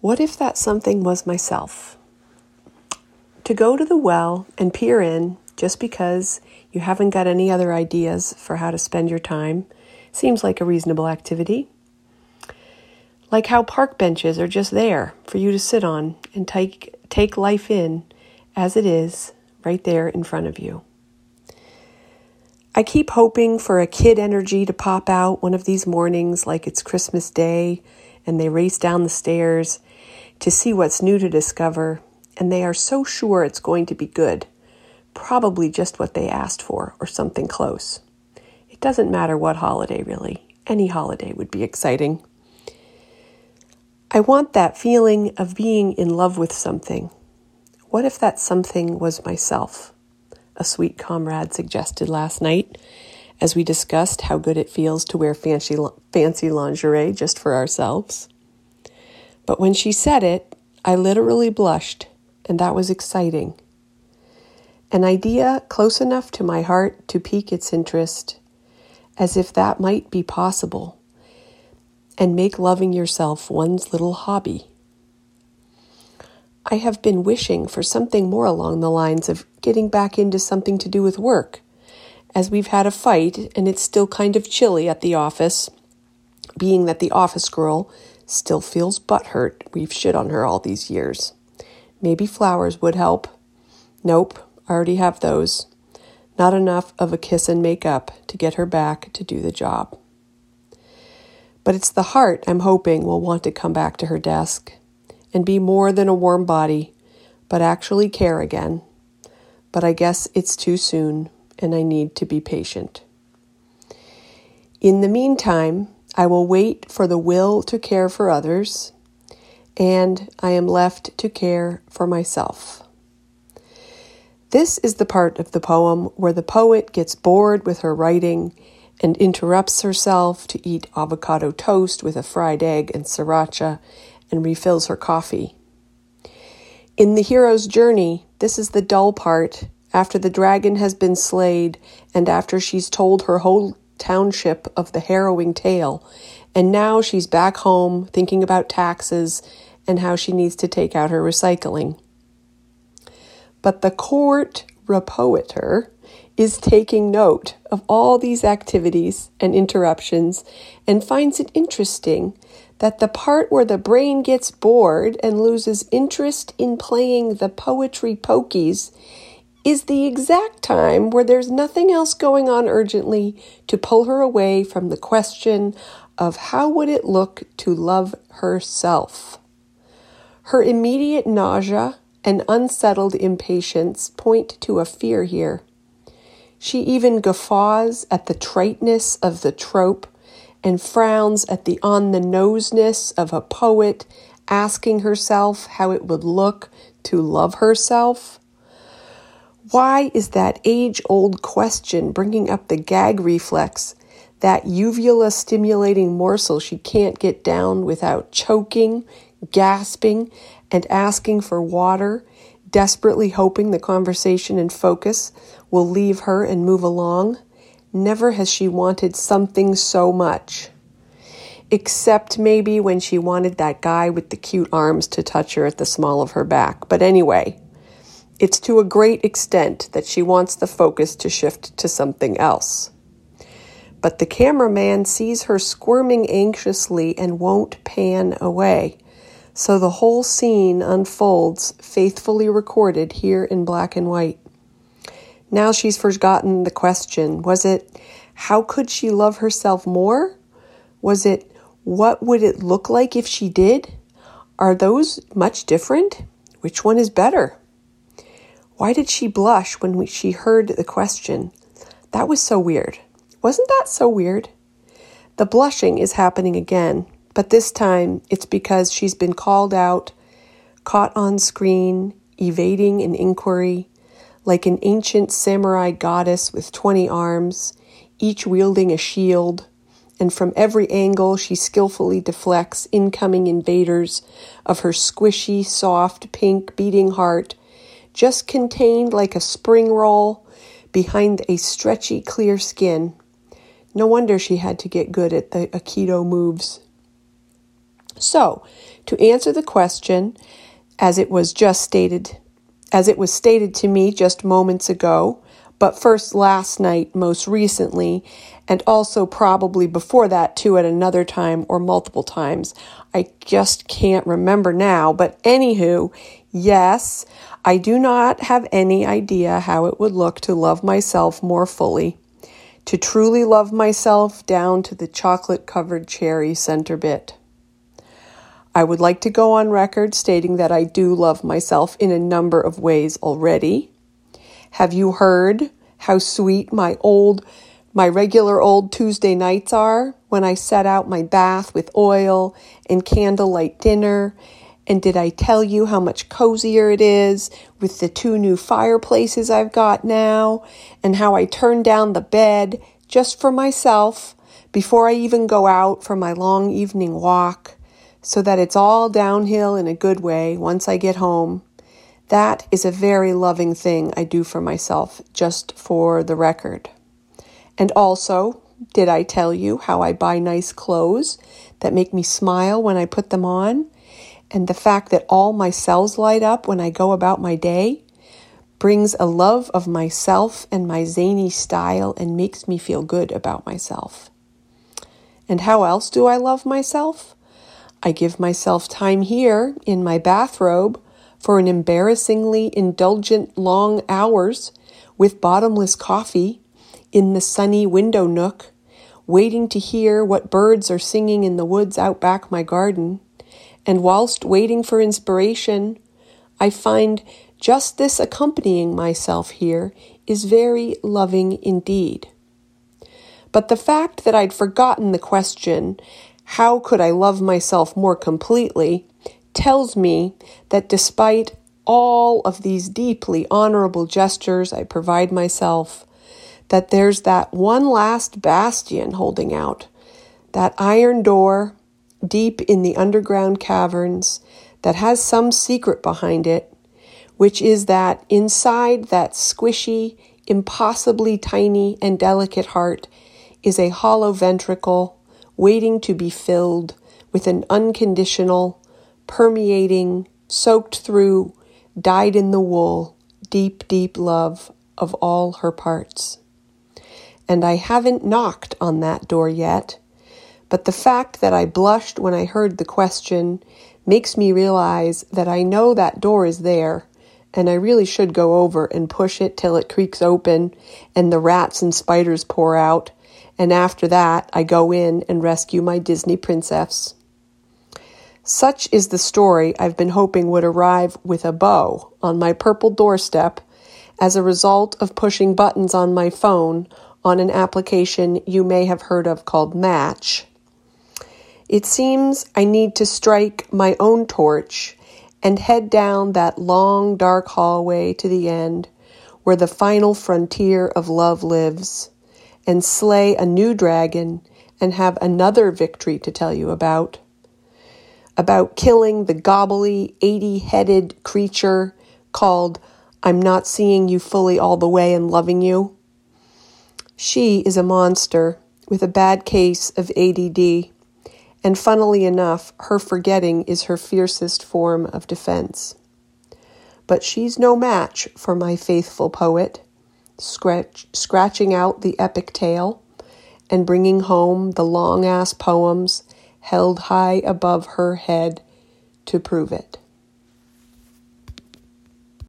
What if that something was myself? To go to the well and peer in just because you haven't got any other ideas for how to spend your time seems like a reasonable activity. Like how park benches are just there for you to sit on and take, take life in as it is right there in front of you. I keep hoping for a kid energy to pop out one of these mornings like it's Christmas Day and they race down the stairs to see what's new to discover, and they are so sure it's going to be good, probably just what they asked for or something close. It doesn't matter what holiday, really. Any holiday would be exciting. I want that feeling of being in love with something. What if that something was myself? A sweet comrade suggested last night as we discussed how good it feels to wear fancy, fancy lingerie just for ourselves. But when she said it, I literally blushed, and that was exciting. An idea close enough to my heart to pique its interest, as if that might be possible, and make loving yourself one's little hobby. I have been wishing for something more along the lines of getting back into something to do with work, as we've had a fight and it's still kind of chilly at the office, being that the office girl still feels butthurt we've shit on her all these years. Maybe flowers would help. Nope, I already have those. Not enough of a kiss and make up to get her back to do the job. But it's the heart I'm hoping will want to come back to her desk and be more than a warm body, but actually care again. But I guess it's too soon, and I need to be patient. In the meantime, I will wait for the will to care for others, and I am left to care for myself. This is the part of the poem where the poet gets bored with her writing and interrupts herself to eat avocado toast with a fried egg and sriracha and refills her coffee. In the hero's journey, this is the dull part after the dragon has been slayed and after she's told her whole township of the harrowing tale, and now she's back home thinking about taxes and how she needs to take out her recycling. But the court repoeter is taking note of all these activities and interruptions and finds it interesting that the part where the brain gets bored and loses interest in playing the poetry pokies is the exact time where there's nothing else going on urgently to pull her away from the question of how would it look to love herself. Her immediate nausea and unsettled impatience point to a fear here. She even guffaws at the triteness of the trope and frowns at the on the noseness of a poet asking herself how it would look to love herself? Why is that age old question bringing up the gag reflex, that uvula stimulating morsel she can't get down without choking, gasping, and asking for water, desperately hoping the conversation and focus will leave her and move along? Never has she wanted something so much. Except maybe when she wanted that guy with the cute arms to touch her at the small of her back. But anyway, it's to a great extent that she wants the focus to shift to something else. But the cameraman sees her squirming anxiously and won't pan away. So the whole scene unfolds, faithfully recorded here in black and white. Now she's forgotten the question. Was it, how could she love herself more? Was it, what would it look like if she did? Are those much different? Which one is better? Why did she blush when we, she heard the question? That was so weird. Wasn't that so weird? The blushing is happening again, but this time it's because she's been called out, caught on screen, evading an inquiry, like an ancient samurai goddess with 20 arms, each wielding a shield, and from every angle she skillfully deflects incoming invaders of her squishy, soft, pink beating heart, just contained like a spring roll behind a stretchy, clear skin. No wonder she had to get good at the Aikido moves. So, to answer the question, as it was just stated, as it was stated to me just moments ago, but first last night, most recently, and also probably before that too at another time or multiple times. I just can't remember now, but anywho, yes, I do not have any idea how it would look to love myself more fully, to truly love myself down to the chocolate covered cherry center bit. I would like to go on record stating that I do love myself in a number of ways already. Have you heard how sweet my old, my regular old Tuesday nights are when I set out my bath with oil and candlelight dinner? And did I tell you how much cozier it is with the two new fireplaces I've got now? And how I turn down the bed just for myself before I even go out for my long evening walk? so that it's all downhill in a good way once I get home. That is a very loving thing I do for myself, just for the record. And also, did I tell you how I buy nice clothes that make me smile when I put them on? And the fact that all my cells light up when I go about my day brings a love of myself and my zany style and makes me feel good about myself. And how else do I love myself? I give myself time here in my bathrobe for an embarrassingly indulgent long hours with bottomless coffee in the sunny window nook, waiting to hear what birds are singing in the woods out back my garden. And whilst waiting for inspiration, I find just this accompanying myself here is very loving indeed. But the fact that I'd forgotten the question how could I love myself more completely, tells me that despite all of these deeply honorable gestures I provide myself, that there's that one last bastion holding out, that iron door deep in the underground caverns that has some secret behind it, which is that inside that squishy, impossibly tiny and delicate heart is a hollow ventricle waiting to be filled with an unconditional, permeating, soaked through, dyed in the wool, deep, deep love of all her parts. And I haven't knocked on that door yet, but the fact that I blushed when I heard the question makes me realize that I know that door is there, and I really should go over and push it till it creaks open and the rats and spiders pour out and after that I go in and rescue my Disney princess. Such is the story I've been hoping would arrive with a bow on my purple doorstep as a result of pushing buttons on my phone on an application you may have heard of called Match. It seems I need to strike my own torch and head down that long, dark hallway to the end where the final frontier of love lives and slay a new dragon and have another victory to tell you about. About killing the gobbly, 80 headed creature called I'm Not Seeing You Fully All the Way and Loving You. She is a monster with a bad case of ADD, and funnily enough, her forgetting is her fiercest form of defense. But she's no match for my faithful poet scratch, scratching out the epic tale and bringing home the long ass poems held high above her head to prove it.